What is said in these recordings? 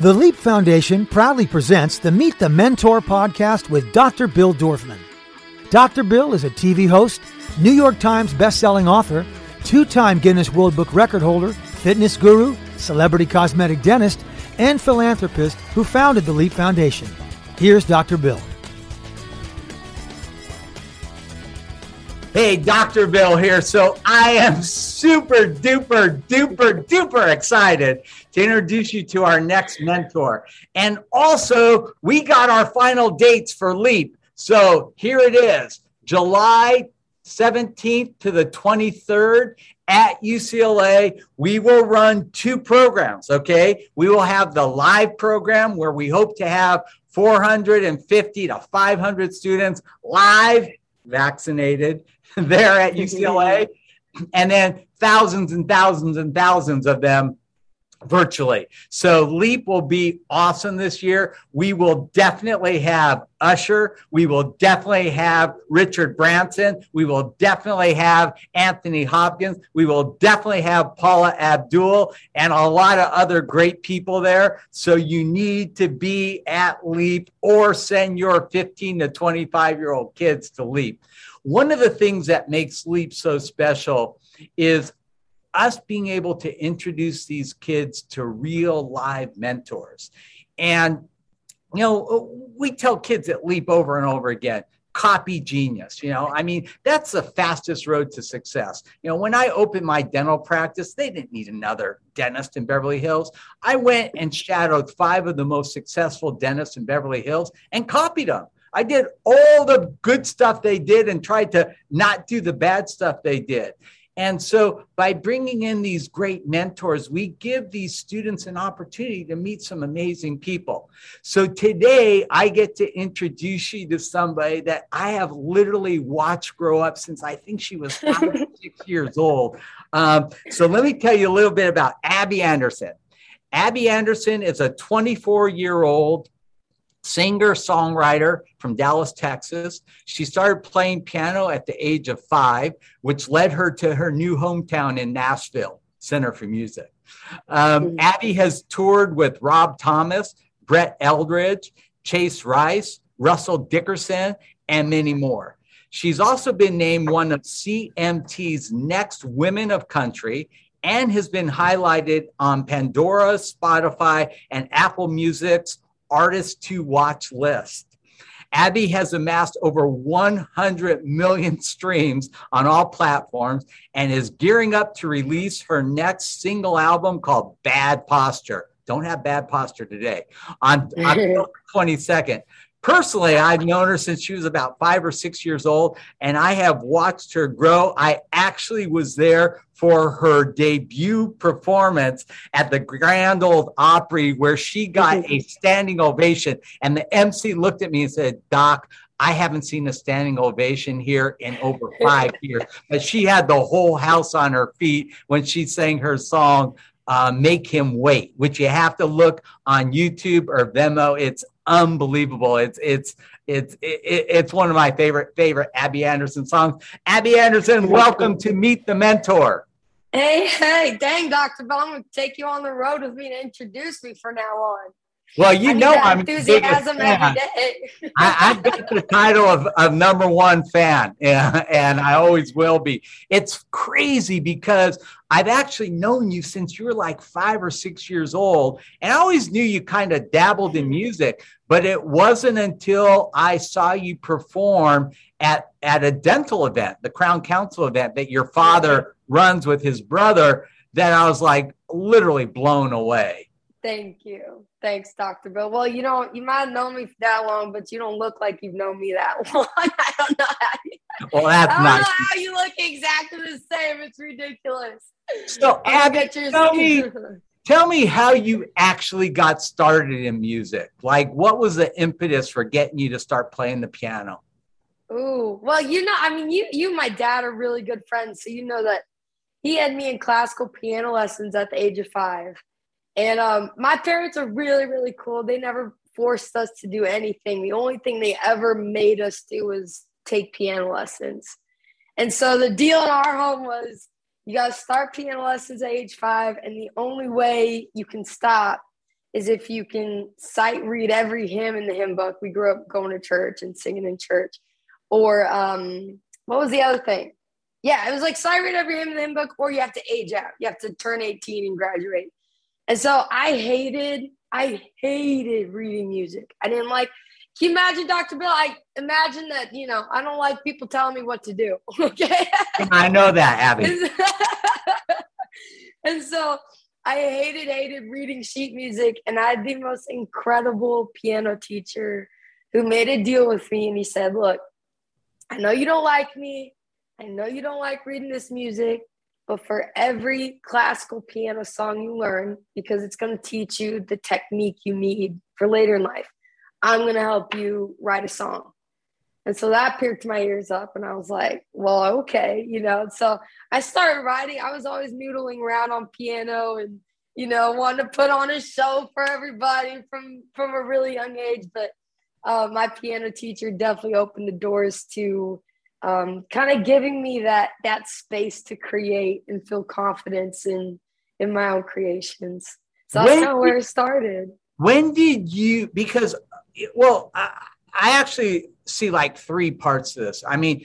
The Leap Foundation proudly presents the Meet the Mentor podcast with Dr. Bill Dorfman. Dr. Bill is a TV host, New York Times best-selling author, two-time Guinness World Book record holder, fitness guru, celebrity cosmetic dentist, and philanthropist who founded the Leap Foundation. Here's Dr. Bill. Hey, Dr. Bill here. So I am super duper duper duper excited to introduce you to our next mentor. And also, we got our final dates for LEAP. So here it is July 17th to the 23rd at UCLA. We will run two programs, okay? We will have the live program where we hope to have 450 to 500 students live vaccinated there at UCLA, and then thousands and thousands and thousands of them virtually. So Leap will be awesome this year. We will definitely have Usher. We will definitely have Richard Branson. We will definitely have Anthony Hopkins. We will definitely have Paula Abdul and a lot of other great people there. So you need to be at Leap or send your 15 to 25 year old kids to Leap. One of the things that makes Leap so special is us being able to introduce these kids to real live mentors. And, you know, we tell kids at Leap over and over again copy genius. You know, I mean, that's the fastest road to success. You know, when I opened my dental practice, they didn't need another dentist in Beverly Hills. I went and shadowed five of the most successful dentists in Beverly Hills and copied them. I did all the good stuff they did and tried to not do the bad stuff they did. And so, by bringing in these great mentors, we give these students an opportunity to meet some amazing people. So, today I get to introduce you to somebody that I have literally watched grow up since I think she was five or six years old. Um, so, let me tell you a little bit about Abby Anderson. Abby Anderson is a 24 year old singer songwriter from Dallas, Texas. She started playing piano at the age of five, which led her to her new hometown in Nashville, Center for Music. Um, mm-hmm. Abby has toured with Rob Thomas, Brett Eldredge, Chase Rice, Russell Dickerson, and many more. She's also been named one of CMT's next women of country and has been highlighted on Pandora, Spotify, and Apple Music's artist to watch list. Abby has amassed over 100 million streams on all platforms and is gearing up to release her next single album called Bad Posture. Don't have bad posture today on October 22nd. Personally, I've known her since she was about five or six years old, and I have watched her grow. I actually was there for her debut performance at the Grand Ole Opry, where she got a standing ovation. And the MC looked at me and said, Doc, I haven't seen a standing ovation here in over five years. But she had the whole house on her feet when she sang her song, uh, Make Him Wait, which you have to look on YouTube or Vimeo. It's unbelievable. It's it's it's it's one of my favorite favorite Abby Anderson songs. Abby Anderson, welcome to Meet the Mentor. Hey, hey, dang, Dr. Bill, I'm going to take you on the road with me to introduce me from now on. Well, you I know I'm enthusiasm every day. I, have got the title of, of number one fan, and, and I always will be. It's crazy because I've actually known you since you were like five or six years old, and I always knew you kind of dabbled in music, but it wasn't until I saw you perform at at a dental event, the Crown Council event that your father runs with his brother, that I was like literally blown away. Thank you. Thanks, Dr. Bill. Well, you know, you might have known me for that long, but you don't look like you've known me that long. I don't know how you, well, that's I don't know how you look exactly the same. It's ridiculous. So, Abby, tell me, tell me how you actually got started in music. Like, what was the impetus for getting you to start playing the piano? Ooh, well, you know, I mean, you, you, and my dad are really good friends, so you know that he had me in classical piano lessons at the age of five and um, my parents are really, really cool. They never forced us to do anything. The only thing they ever made us do was take piano lessons. And so the deal in our home was you got to start piano lessons at age five. And the only way you can stop is if you can sight read every hymn in the hymn book. We grew up going to church and singing in church. Or um, what was the other thing? Yeah, it was like sight read every hymn in the hymn book, or you have to age out. You have to turn 18 and graduate. And so I hated, I hated reading music. I didn't like, can you imagine, Dr. Bill? I imagine that, you know, I don't like people telling me what to do. Okay. I know that, Abby. and so I hated, hated reading sheet music. And I had the most incredible piano teacher who made a deal with me. And he said, Look, I know you don't like me. I know you don't like reading this music, but for every classical piano song you learn, because it's going to teach you the technique you need for later in life, I'm going to help you write a song. And so that perked my ears up, and I was like, well, okay, you know. So I started writing. I was always noodling around on piano and, you know, wanting to put on a show for everybody from from a really young age. But uh, my piano teacher definitely opened the doors to um, kind of giving me that that space to create and feel confidence in in my own creations. So that's kind of where it started. When did you? Because well, I, I actually see like three parts to this. I mean,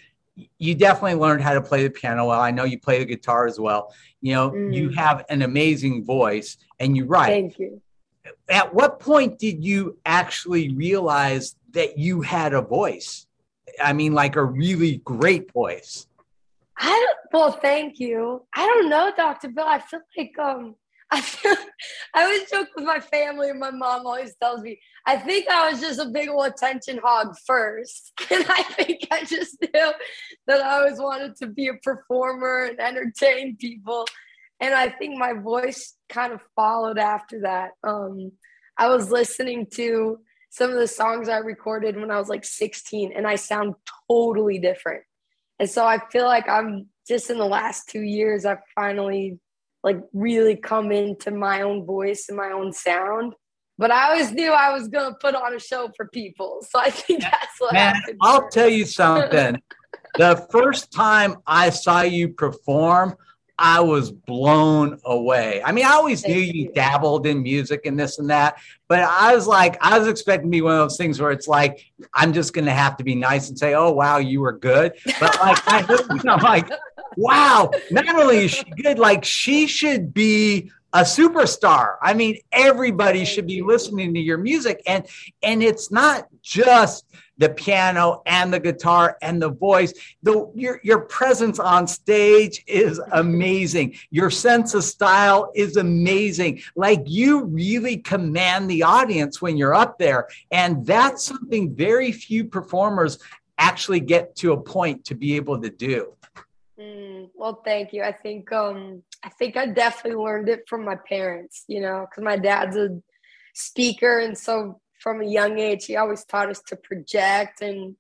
you definitely learned how to play the piano well. I know you play the guitar as well. You know, mm. you have an amazing voice and you write. Thank you. At what point did you actually realize that you had a voice? I mean, like a really great voice. I don't, well, thank you. I don't know, Dr. Bill. I feel like um I feel I always joke with my family and my mom always tells me, I think I was just a big old attention hog first. And I think I just knew that I always wanted to be a performer and entertain people. And I think my voice kind of followed after that. Um, I was listening to some of the songs I recorded when I was like 16 and I sound totally different. And so I feel like I'm just in the last two years, I've finally like really come into my own voice and my own sound. But I always knew I was going to put on a show for people. So I think that's what Man, happened. I'll tell you something. the first time I saw you perform, I was blown away. I mean, I always Thank knew you, you, dabbled in music and this and that, but I was like, I was expecting to be one of those things where it's like, I'm just going to have to be nice and say, "Oh, wow, you were good." But like, I, am like, wow, not only is she good, like she should be a superstar. I mean, everybody should be listening to your music, and and it's not just the piano and the guitar and the voice. The your your presence on stage is amazing. Your sense of style is amazing. Like you really command the audience when you're up there, and that's something very few performers actually get to a point to be able to do. Mm, well, thank you. I think um, I think I definitely learned it from my parents. You know, because my dad's a speaker, and so from a young age, he always taught us to project. And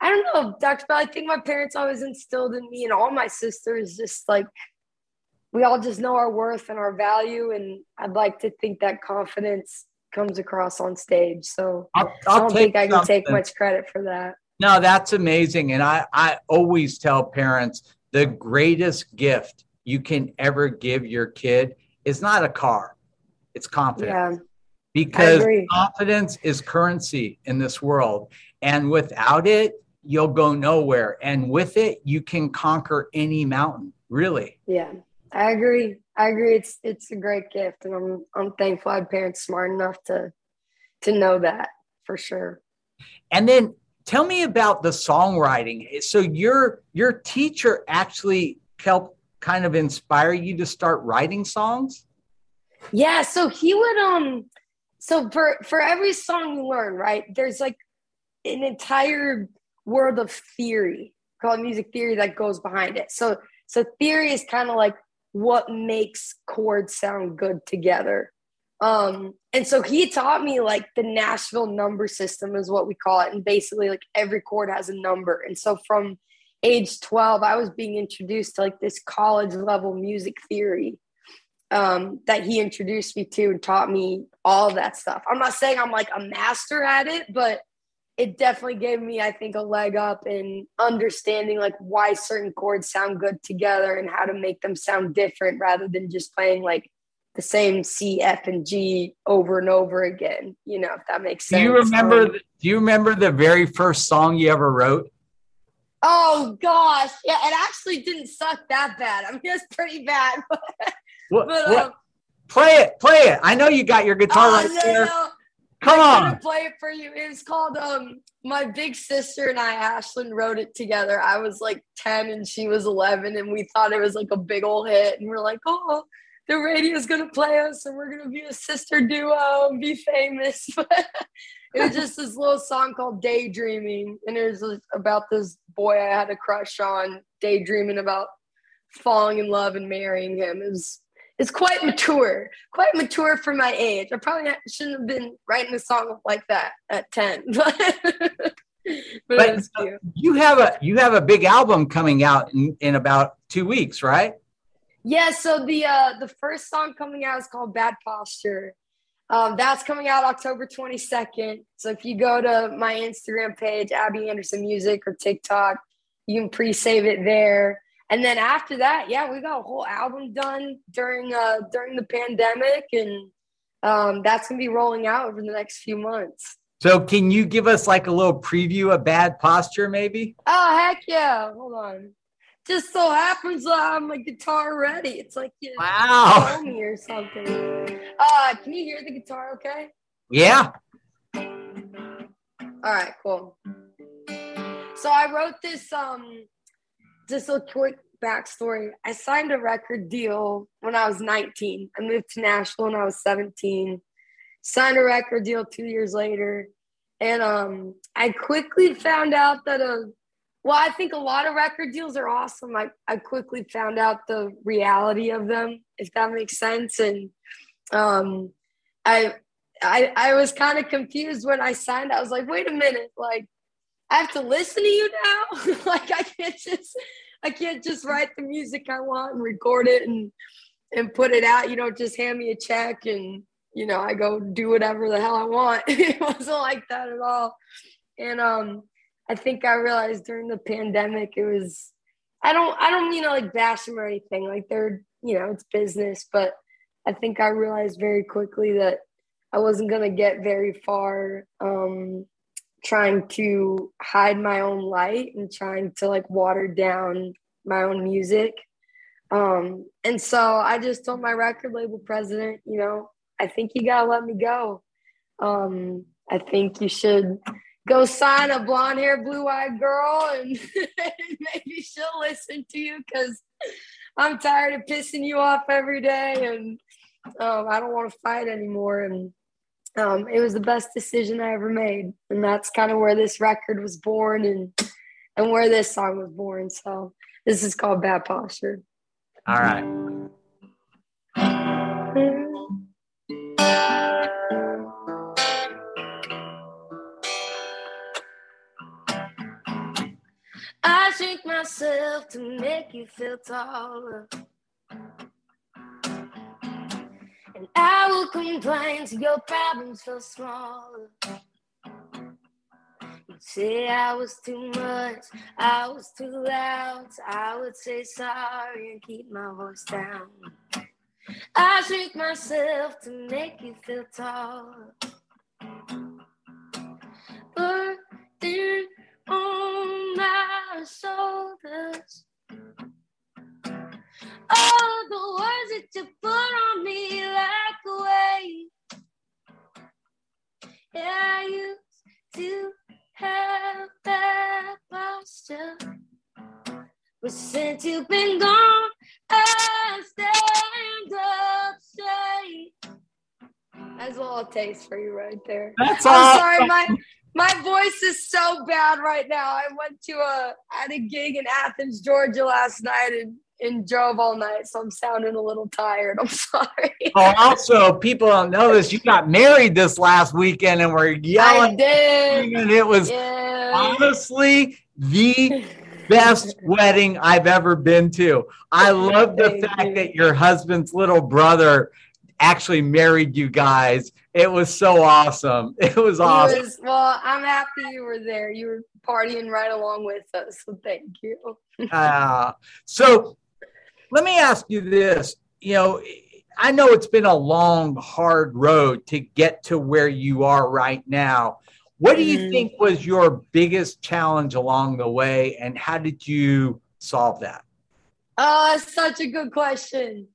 I don't know, Dr. Bill, I think my parents always instilled in me and all my sisters just like we all just know our worth and our value. And I'd like to think that confidence comes across on stage. So I'll, I'll I do not think I can something. take much credit for that. No, that's amazing. And I, I always tell parents the greatest gift you can ever give your kid is not a car, it's confidence. Yeah because confidence is currency in this world. And without it, you'll go nowhere. And with it, you can conquer any mountain, really. Yeah, I agree. I agree. It's it's a great gift, and I'm I'm thankful I had parents smart enough to to know that for sure. And then tell me about the songwriting. So your your teacher actually helped kind of inspire you to start writing songs? Yeah, so he would um so for for every song you learn right there's like an entire world of theory called music theory that goes behind it so so theory is kind of like what makes chords sound good together um and so he taught me like the nashville number system is what we call it and basically like every chord has a number and so from age 12 i was being introduced to like this college level music theory um, that he introduced me to and taught me all that stuff. I'm not saying I'm like a master at it, but it definitely gave me, I think, a leg up in understanding like why certain chords sound good together and how to make them sound different rather than just playing like the same C, F, and G over and over again. You know, if that makes sense. Do you remember? Um, do you remember the very first song you ever wrote? oh gosh, yeah, it actually didn't suck that bad. I mean, it's pretty bad. What, but what- um, play it, play it. I know you got your guitar oh, right no, there. no. Come I'm on. gonna play it for you. It was called um my big sister and I, Ashlyn, wrote it together. I was like 10 and she was 11, and we thought it was like a big old hit. And we're like, oh, the radio's gonna play us, and we're gonna be a sister duo and be famous. But it was just this little song called Daydreaming, and it was about this boy I had a crush on, daydreaming about falling in love and marrying him. It was it's quite mature, quite mature for my age. I probably shouldn't have been writing a song like that at 10, but, but, But- it was cute. You have a you have a big album coming out in, in about two weeks, right? Yeah, so the uh, the first song coming out is called Bad Posture. Um, that's coming out October 22nd. So if you go to my Instagram page, Abby Anderson Music or TikTok, you can pre-save it there. And then after that, yeah, we got a whole album done during uh during the pandemic, and um, that's gonna be rolling out over the next few months. So can you give us like a little preview of Bad Posture, maybe? Oh heck yeah! Hold on. Just so happens I'm my guitar ready. It's like you Wow. me or something. Uh, can you hear the guitar? Okay. Yeah. All right, cool. So I wrote this um just a quick backstory. I signed a record deal when I was 19. I moved to Nashville when I was 17. Signed a record deal two years later. And um I quickly found out that a well, I think a lot of record deals are awesome. I, I quickly found out the reality of them, if that makes sense. And um I I I was kind of confused when I signed. I was like, wait a minute, like I have to listen to you now. like I can't just I can't just write the music I want and record it and and put it out. You don't just hand me a check and you know I go do whatever the hell I want. it wasn't like that at all. And um I think I realized during the pandemic it was I don't I don't mean to like bash them or anything. Like they're you know, it's business, but I think I realized very quickly that I wasn't gonna get very far um, trying to hide my own light and trying to like water down my own music. Um, and so I just told my record label president, you know, I think you gotta let me go. Um, I think you should go sign a blonde hair, blue eyed girl, and maybe she'll listen to you because I'm tired of pissing you off every day, and um, I don't want to fight anymore. And um, it was the best decision I ever made, and that's kind of where this record was born, and and where this song was born. So this is called Bad Posture. All right. I shrink myself to make you feel taller. And I will complain till your problems feel smaller. You'd say I was too much, I was too loud. I would say sorry and keep my voice down. I shrink myself to make you feel taller. My shoulders. All oh, the words that you put on me like a weight. Yeah, I used to have that posture. But since you've been gone, I stand up straight. That's all it takes for you right there. That's I'm all. sorry, my my voice is so bad right now. I went to a at a gig in Athens, Georgia last night and, and drove all night, so I'm sounding a little tired. I'm sorry. Oh, also, people don't know this. You got married this last weekend and we're I yelling. did. And it was Yeah. honestly the best wedding I've ever been to. I love the Thank fact you. that your husband's little brother actually married you guys. It was so awesome. It was awesome. was- well, I'm happy you were there. You were partying right along with us, so thank you. Uh, so let me ask you this. You know, I know it's been a long, hard road to get to where you are right now. What do you mm. think was your biggest challenge along the way, and how did you solve that? Oh, such a good question.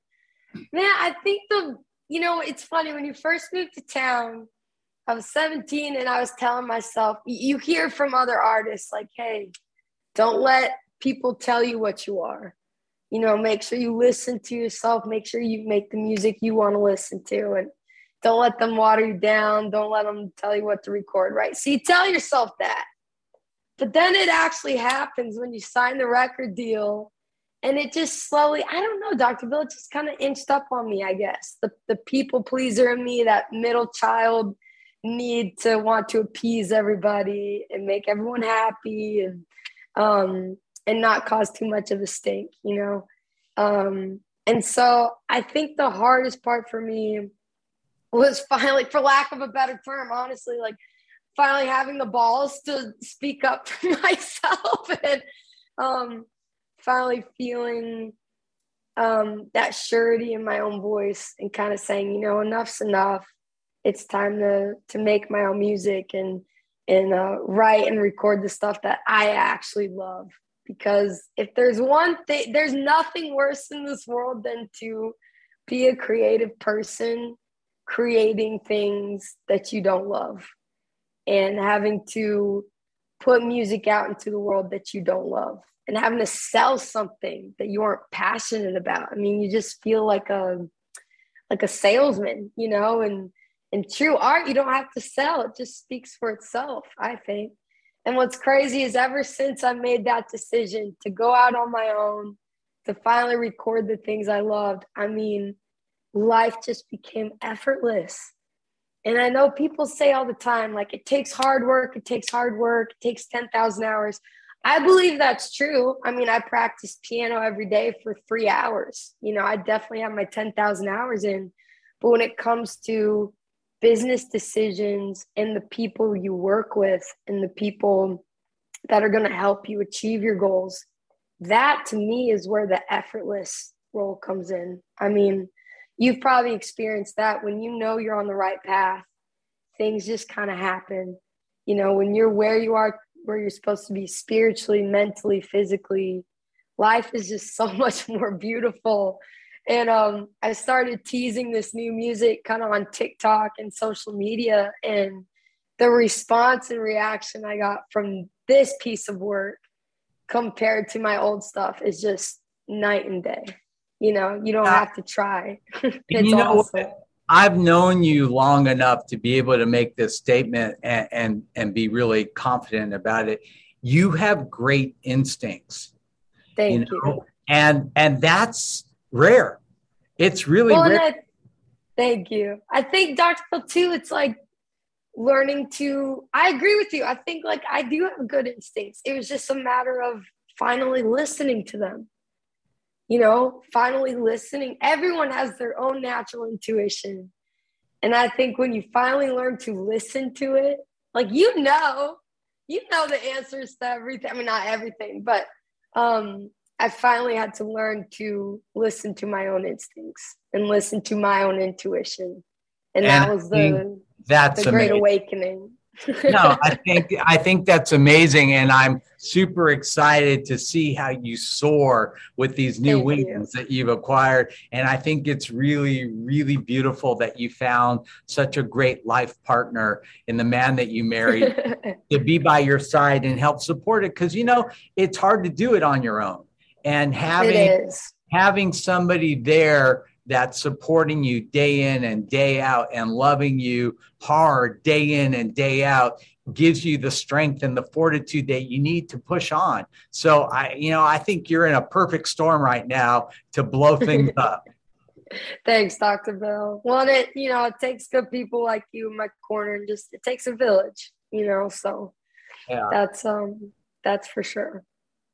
Man, I think the, you know, it's funny when you first moved to town, I was 17 and I was telling myself, you hear from other artists like, hey, don't let people tell you what you are. You know, make sure you listen to yourself, make sure you make the music you want to listen to, and don't let them water you down. Don't let them tell you what to record, right? So you tell yourself that. But then it actually happens when you sign the record deal and it just slowly i don't know dr bill just kind of inched up on me i guess. The, the people pleaser in me that middle child need to want to appease everybody and make everyone happy and um and not cause too much of a stink you know? Um and so i think the hardest part for me was finally for lack of a better term honestly like finally having the balls to speak up for myself and um finally feeling um, that surety in my own voice and kind of saying, you know, enough's enough. It's time to to make my own music and and uh, write and record the stuff that I actually love. Because if there's one thing, there's nothing worse in this world than to be a creative person creating things that you don't love and having to put music out into the world that you don't love and having to sell something that you aren't passionate about. I mean, you just feel like a like a salesman, you know, and in true art, you don't have to sell. It just speaks for itself, I think. And what's crazy is ever since I made that decision to go out on my own, to finally record the things I loved, I mean, life just became effortless. And I know people say all the time, like, it takes hard work, it takes hard work, it takes 10,000 hours. I believe that's true. I mean, I practice piano every day for three hours. You know, I definitely have my 10,000 hours in. But when it comes to business decisions and the people you work with and the people that are going to help you achieve your goals, that to me is where the effortless role comes in. I mean, you've probably experienced that when you know you're on the right path, things just kind of happen. You know, when you're where you are where you're supposed to be spiritually, mentally, physically. Life is just so much more beautiful. And um, I started teasing this new music kind of on TikTok and social media. And the response and reaction I got from this piece of work compared to my old stuff is just night and day. You know, you don't have to try. you know, awesome. I've known you long enough to be able to make this statement and, and, and be really confident about it. You have great instincts. Thank you. Know? you. And and that's rare. It's really well, rare. I, thank you. I think Dr. Phil too, it's like learning to I agree with you. I think like I do have good instincts. It was just a matter of finally listening to them you know, finally listening. Everyone has their own natural intuition. And I think when you finally learn to listen to it, like you know, you know the answers to everything. I mean, not everything, but um, I finally had to learn to listen to my own instincts and listen to my own intuition. And, and that was the, that's the great amazing. awakening no, I think I think that's amazing, and I'm super excited to see how you soar with these new Thank wings you. that you've acquired. And I think it's really, really beautiful that you found such a great life partner in the man that you married to be by your side and help support it. Because you know it's hard to do it on your own, and having having somebody there that's supporting you day in and day out and loving you hard day in and day out gives you the strength and the fortitude that you need to push on. So I, you know, I think you're in a perfect storm right now to blow things up. Thanks, Dr. Bill. Well, it, you know, it takes good people like you in my corner and just, it takes a village, you know, so yeah. that's, um, that's for sure.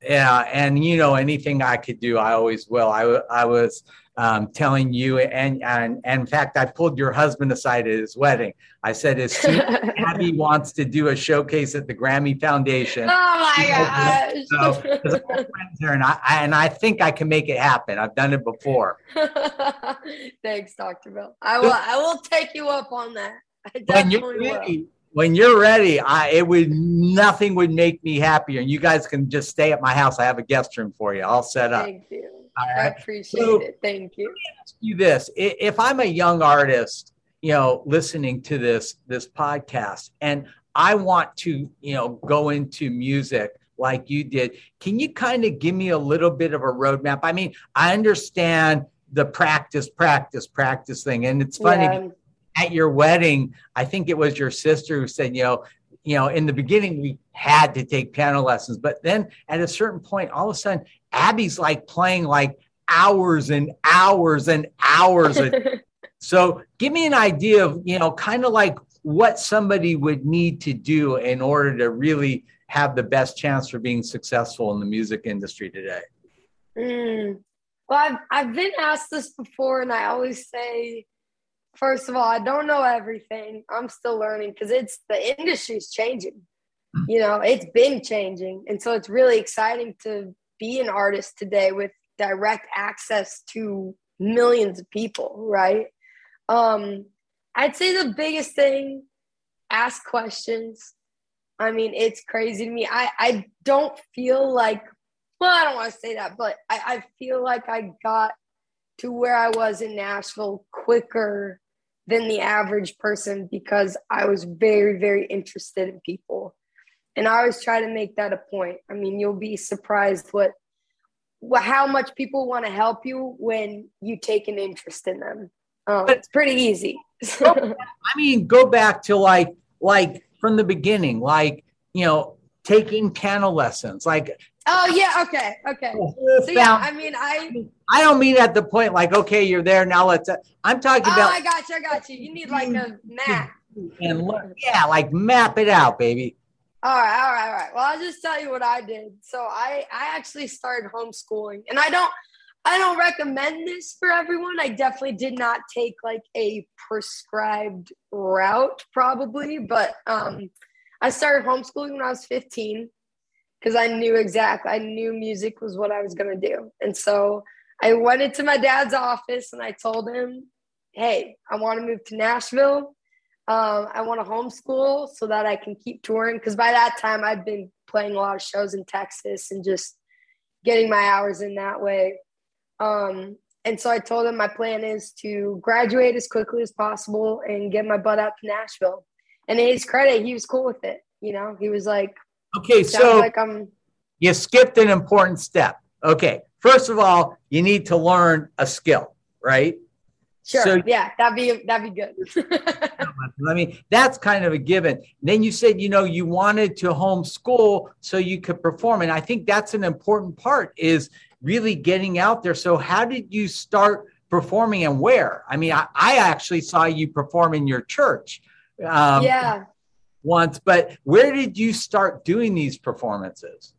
Yeah, and you know anything I could do, I always will. I I was um, telling you, and, and and in fact, I pulled your husband aside at his wedding. I said, as soon as Abby wants to do a showcase at the Grammy Foundation, oh my gosh! So, friends there, and I and I think I can make it happen. I've done it before. Thanks, Doctor Bill. I will I will take you up on that. I when you're ready, will when you're ready, I it would nothing would make me happier. And you guys can just stay at my house. I have a guest room for you. I'll set up. Thank you. All right. I appreciate so, it. Thank you. ask you this: If I'm a young artist, you know, listening to this this podcast, and I want to, you know, go into music like you did, can you kind of give me a little bit of a roadmap? I mean, I understand the practice, practice, practice thing, and it's funny. Yeah at your wedding, I think it was your sister who said, you know, you know, in the beginning we had to take piano lessons, but then at a certain point, all of a sudden, Abby's like playing like hours and hours and hours. so give me an idea of, you know, kind of like what somebody would need to do in order to really have the best chance for being successful in the music industry today. Mm. Well, I've, I've been asked this before, and I always say, first of all, I don't know everything. I'm still learning because it's the industry's changing. You know, it's been changing. And so it's really exciting to be an artist today with direct access to millions of people, right? Um, I'd say the biggest thing, ask questions. I mean, it's crazy to me. I, I don't feel like, well, I don't want to say that, but I, I feel like I got to where I was in Nashville quicker than the average person because I was very, very interested in people. And I always try to make that a point. I mean, you'll be surprised what, what how much people want to help you when you take an interest in them. Um, but, it's pretty easy. I mean, go back to like like from the beginning, like you know, taking piano lessons. Like Oh yeah, okay, okay. So yeah, I mean, I I don't mean at the point like, okay, you're there now. Let's. Uh, I'm talking oh, about. I got you. I got you. You need like a map. And yeah, like map it out, baby. All right, all right, all right. Well, I'll just tell you what I did. So I I actually started homeschooling, and I don't I don't recommend this for everyone. I definitely did not take like a prescribed route, probably, but um, I started homeschooling when I was 15 because I knew exactly, I knew music was what I was going to do. And so I went into my dad's office and I told him, hey, I want to move to Nashville. Um, I want to homeschool so that I can keep touring. Because by that time, I'd been playing a lot of shows in Texas and just getting my hours in that way. Um, and so I told him my plan is to graduate as quickly as possible and get my butt out to Nashville. And in his credit, he was cool with it. You know, he was like, Okay, so like I'm... you skipped an important step. Okay, first of all, you need to learn a skill, right? Sure. So, yeah, that'd be that'd be good. I mean, that's kind of a given. Then you said, you know, you wanted to homeschool so you could perform, and I think that's an important part is really getting out there. So, how did you start performing, and where? I mean, I, I actually saw you perform in your church. Um, yeah once, but where did you start doing these performances?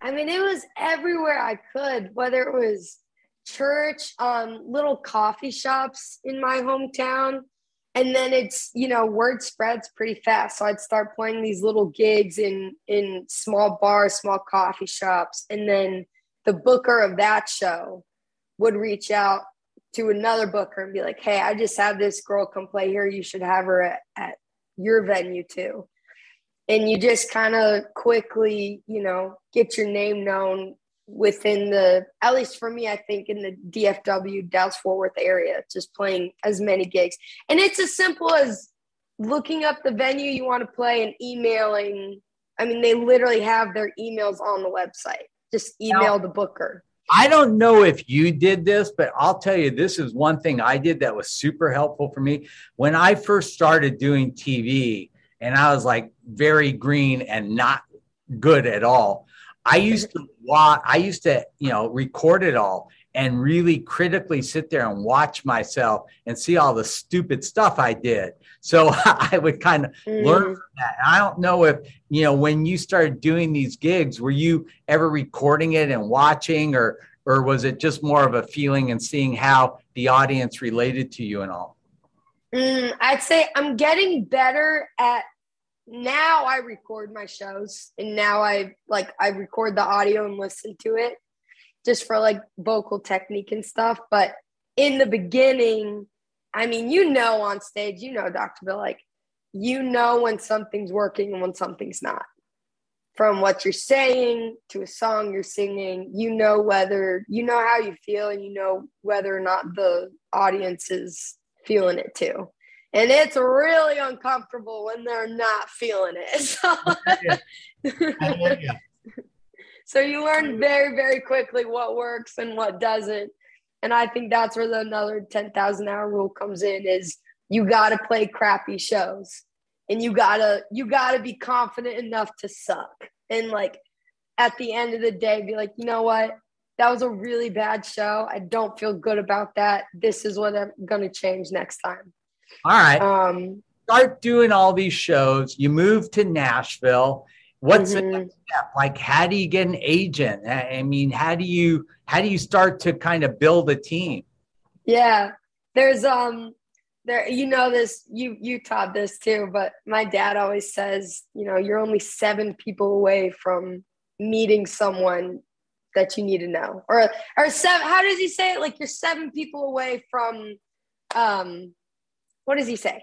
I mean, it was everywhere I could, whether it was church, um, little coffee shops in my hometown. And then it's, you know, word spreads pretty fast. So I'd start playing these little gigs in in small bars, small coffee shops. And then the booker of that show would reach out to another booker and be like, hey, I just had this girl come play here. You should have her at, at your venue too. And you just kind of quickly, you know, get your name known within the, at least for me, I think in the DFW, Dallas Fort Worth area, just playing as many gigs. And it's as simple as looking up the venue you want to play and emailing. I mean, they literally have their emails on the website. Just email now, the booker. I don't know if you did this, but I'll tell you, this is one thing I did that was super helpful for me. When I first started doing TV and I was like very green and not good at all, I used to watch, I used to, you know, record it all and really critically sit there and watch myself and see all the stupid stuff I did. So I would kind of mm. learn from that. I don't know if, you know, when you started doing these gigs, were you ever recording it and watching or or was it just more of a feeling and seeing how the audience related to you and all? Mm, I'd say I'm getting better at now I record my shows and now I like I record the audio and listen to it just for like vocal technique and stuff. But in the beginning, I mean, you know, on stage, you know, Dr. Bill, like, you know when something's working and when something's not. From what you're saying to a song you're singing, you know whether you know how you feel and you know whether or not the audience is feeling it too. And it's really uncomfortable when they're not feeling it. So, so you learn very, very quickly what works and what doesn't. And I think that's where the another 10,000 hour rule comes in is you got to play crappy shows and you got to you got to be confident enough to suck. And like at the end of the day be like, "You know what? That was a really bad show. I don't feel good about that. This is what I'm going to change next time." All right. Um start doing all these shows. You move to Nashville what's mm-hmm. the next step? Like how do you get an agent? I mean how do you how do you start to kind of build a team? Yeah there's um there you know this you you taught this too but my dad always says you know you're only seven people away from meeting someone that you need to know. Or or seven how does he say it? Like you're seven people away from um what does he say?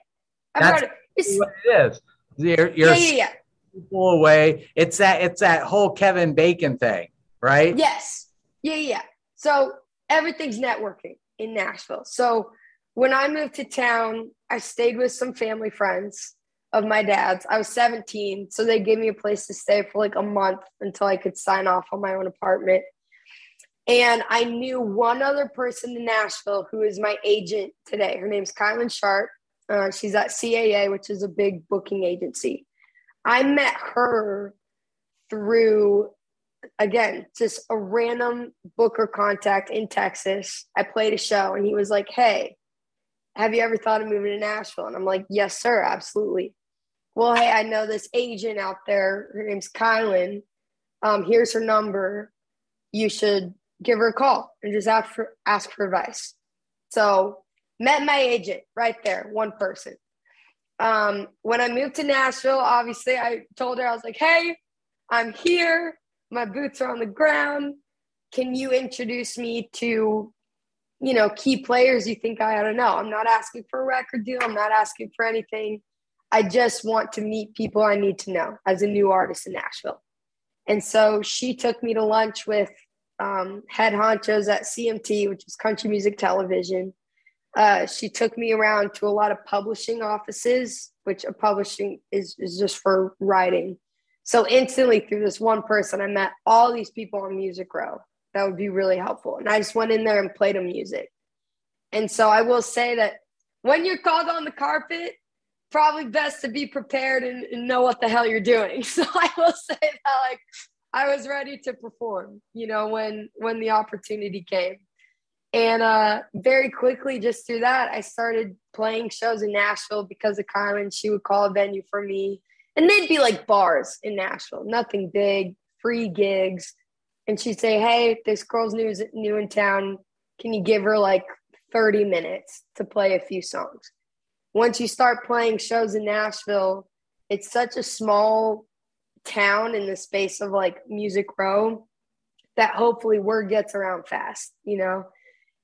That's what it is. You're, you're yeah, yeah, yeah people away. It's that it's that whole Kevin Bacon thing, right? Yes. Yeah, yeah. So everything's networking in Nashville. So when I moved to town, I stayed with some family friends of my dad's. I was 17, so they gave me a place to stay for like a month until I could sign off on my own apartment. And I knew one other person in Nashville who is my agent today. Her name's Kylan Sharp. Uh, she's at CAA, which is a big booking agency. I met her through again just a random booker contact in Texas. I played a show and he was like, "Hey, have you ever thought of moving to Nashville?" And I'm like, "Yes, sir, absolutely." Well, hey, I know this agent out there. Her name's Kylan. Um, here's her number. You should give her a call and just ask for ask for advice. So met my agent right there, one person. Um, when I moved to Nashville, obviously, I told her, I was like, hey, I'm here. My boots are on the ground. Can you introduce me to, you know, key players you think I ought to know? I'm not asking for a record deal. I'm not asking for anything. I just want to meet people I need to know as a new artist in Nashville. And so she took me to lunch with um, head honchos at CMT, which is Country Music Television. Uh, she took me around to a lot of publishing offices, which a publishing is, is just for writing. So instantly through this one person, I met all these people on Music Row. That would be really helpful. And I just went in there and played them music. And so I will say that when you're called on the carpet, probably best to be prepared and, and know what the hell you're doing. So I will say that like I was ready to perform, you know, when when the opportunity came. And uh, very quickly, just through that, I started playing shows in Nashville because of Carmen. She would call a venue for me, and they'd be like bars in Nashville, nothing big, free gigs. And she'd say, "Hey, this girl's new new in town. Can you give her like 30 minutes to play a few songs?" Once you start playing shows in Nashville, it's such a small town in the space of like Music Row that hopefully word gets around fast, you know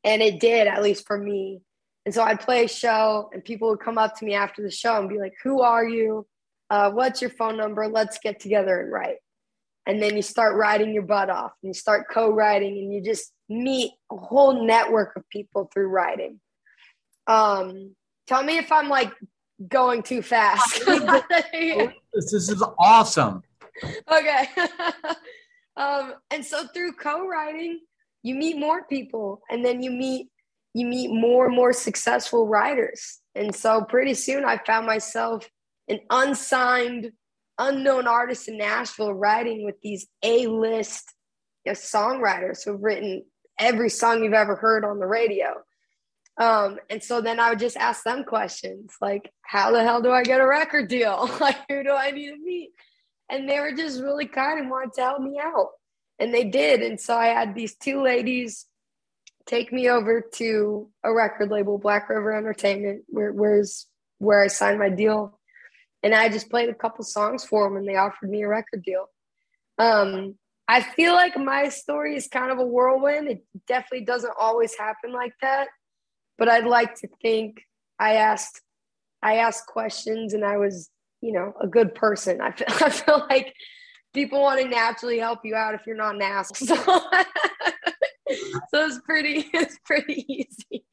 and it did, at least for me. And so I'd play a show, and people would come up to me after the show and be like, Who are you? Uh, what's your phone number? Let's get together and write. And then you start writing your butt off and you start co writing, and you just meet a whole network of people through writing. Um, tell me if I'm like going too fast. this is awesome. Okay. um, and so through co writing, you meet more people and then you meet you meet more and more successful writers and so pretty soon i found myself an unsigned unknown artist in nashville writing with these a-list you know, songwriters who've written every song you've ever heard on the radio. Um, and so then I would just ask them questions like, how the hell do I get a record deal? like, who do I need to meet? And they were just really kind and wanted to help me out. And they did. And so I had these two ladies take me over to a record label, Black River Entertainment, where, where's where I signed my deal. And I just played a couple songs for them and they offered me a record deal. Um, I feel like my story is kind of a whirlwind. It definitely doesn't always happen like that, but I'd like to think I asked I asked questions and I was, you know, a good person. I feel, I feel like people want to naturally help you out if you're not an asshole. So, so it's pretty it's pretty easy.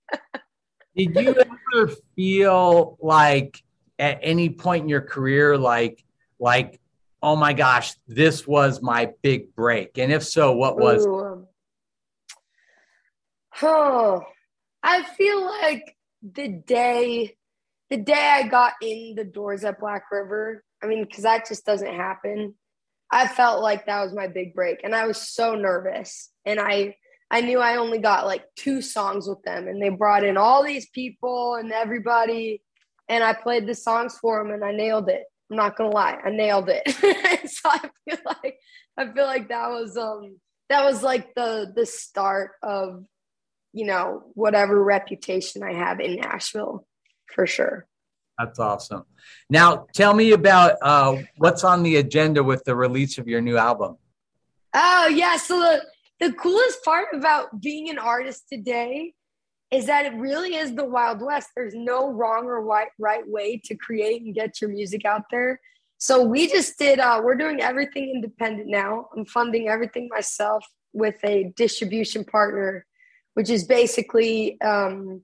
Did you ever feel like at any point in your career like like oh my gosh, this was my big break? And if so, what was? Ooh. Oh, I feel like the day, the day I got in the doors at Black River. I mean, because that just doesn't happen. I felt like that was my big break, and I was so nervous. And I, I knew I only got like two songs with them, and they brought in all these people and everybody, and I played the songs for them, and I nailed it. I'm not gonna lie, I nailed it. so I feel like I feel like that was um that was like the the start of you know whatever reputation I have in Nashville for sure. That's awesome. Now tell me about uh, what's on the agenda with the release of your new album. Oh yeah, so the the coolest part about being an artist today is that it really is the Wild West. There's no wrong or right, right way to create and get your music out there. So we just did, uh, we're doing everything independent now. I'm funding everything myself with a distribution partner, which is basically um,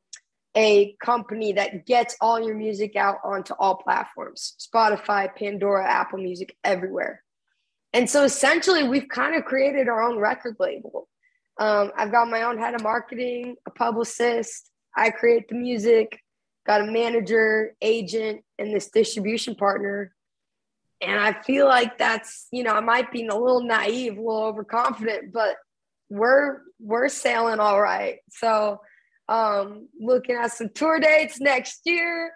a company that gets all your music out onto all platforms Spotify, Pandora, Apple Music, everywhere. And so essentially, we've kind of created our own record label. Um, I've got my own head of marketing, a publicist. I create the music, got a manager, agent, and this distribution partner. And I feel like that's, you know, I might be a little naive, a little overconfident, but we're we're sailing all right. So um looking at some tour dates next year.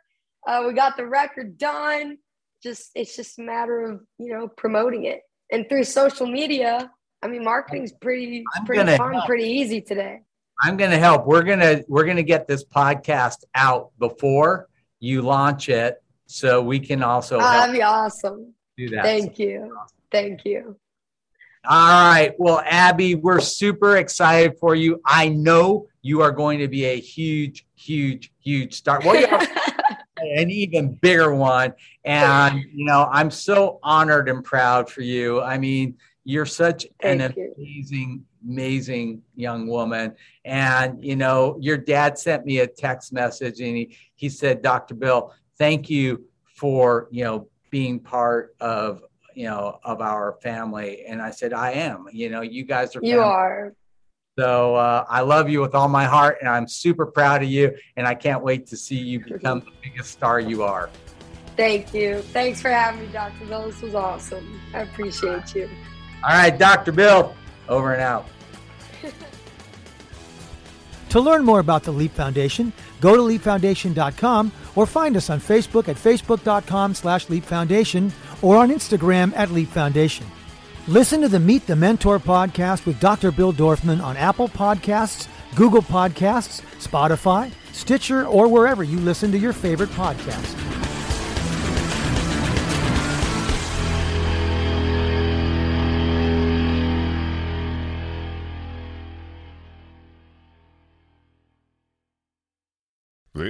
Uh, we got the record done. Just it's just a matter of, you know, promoting it. And through social media, I mean, marketing's pretty I'm pretty fun, help. pretty easy today. I'm going to help. We're going to we're to get this podcast out before you launch it, so we can also help that'd be awesome. do that. Thank you. Thank you. All right. Well, Abby, we're super excited for you. I know you are going to be a huge, huge, huge star. Well, you are an even bigger one. And, you know, I'm so honored and proud for you. I mean, you're such an you. amazing, amazing young woman. And, you know, your dad sent me a text message and he, he said, Dr. Bill, thank you for, you know, being part of, you know, of our family. And I said, I am, you know, you guys are, you family. are. So uh, I love you with all my heart, and I'm super proud of you. And I can't wait to see you become the biggest star you are. Thank you. Thanks for having me, Dr. Bill. This was awesome. I appreciate you. All right, Dr. Bill, over and out. To learn more about the Leap Foundation, go to leapfoundation.com or find us on Facebook at facebook.com slash Leap Foundation or on Instagram at Leap Foundation. Listen to the Meet the Mentor podcast with Dr. Bill Dorfman on Apple Podcasts, Google Podcasts, Spotify, Stitcher, or wherever you listen to your favorite podcasts.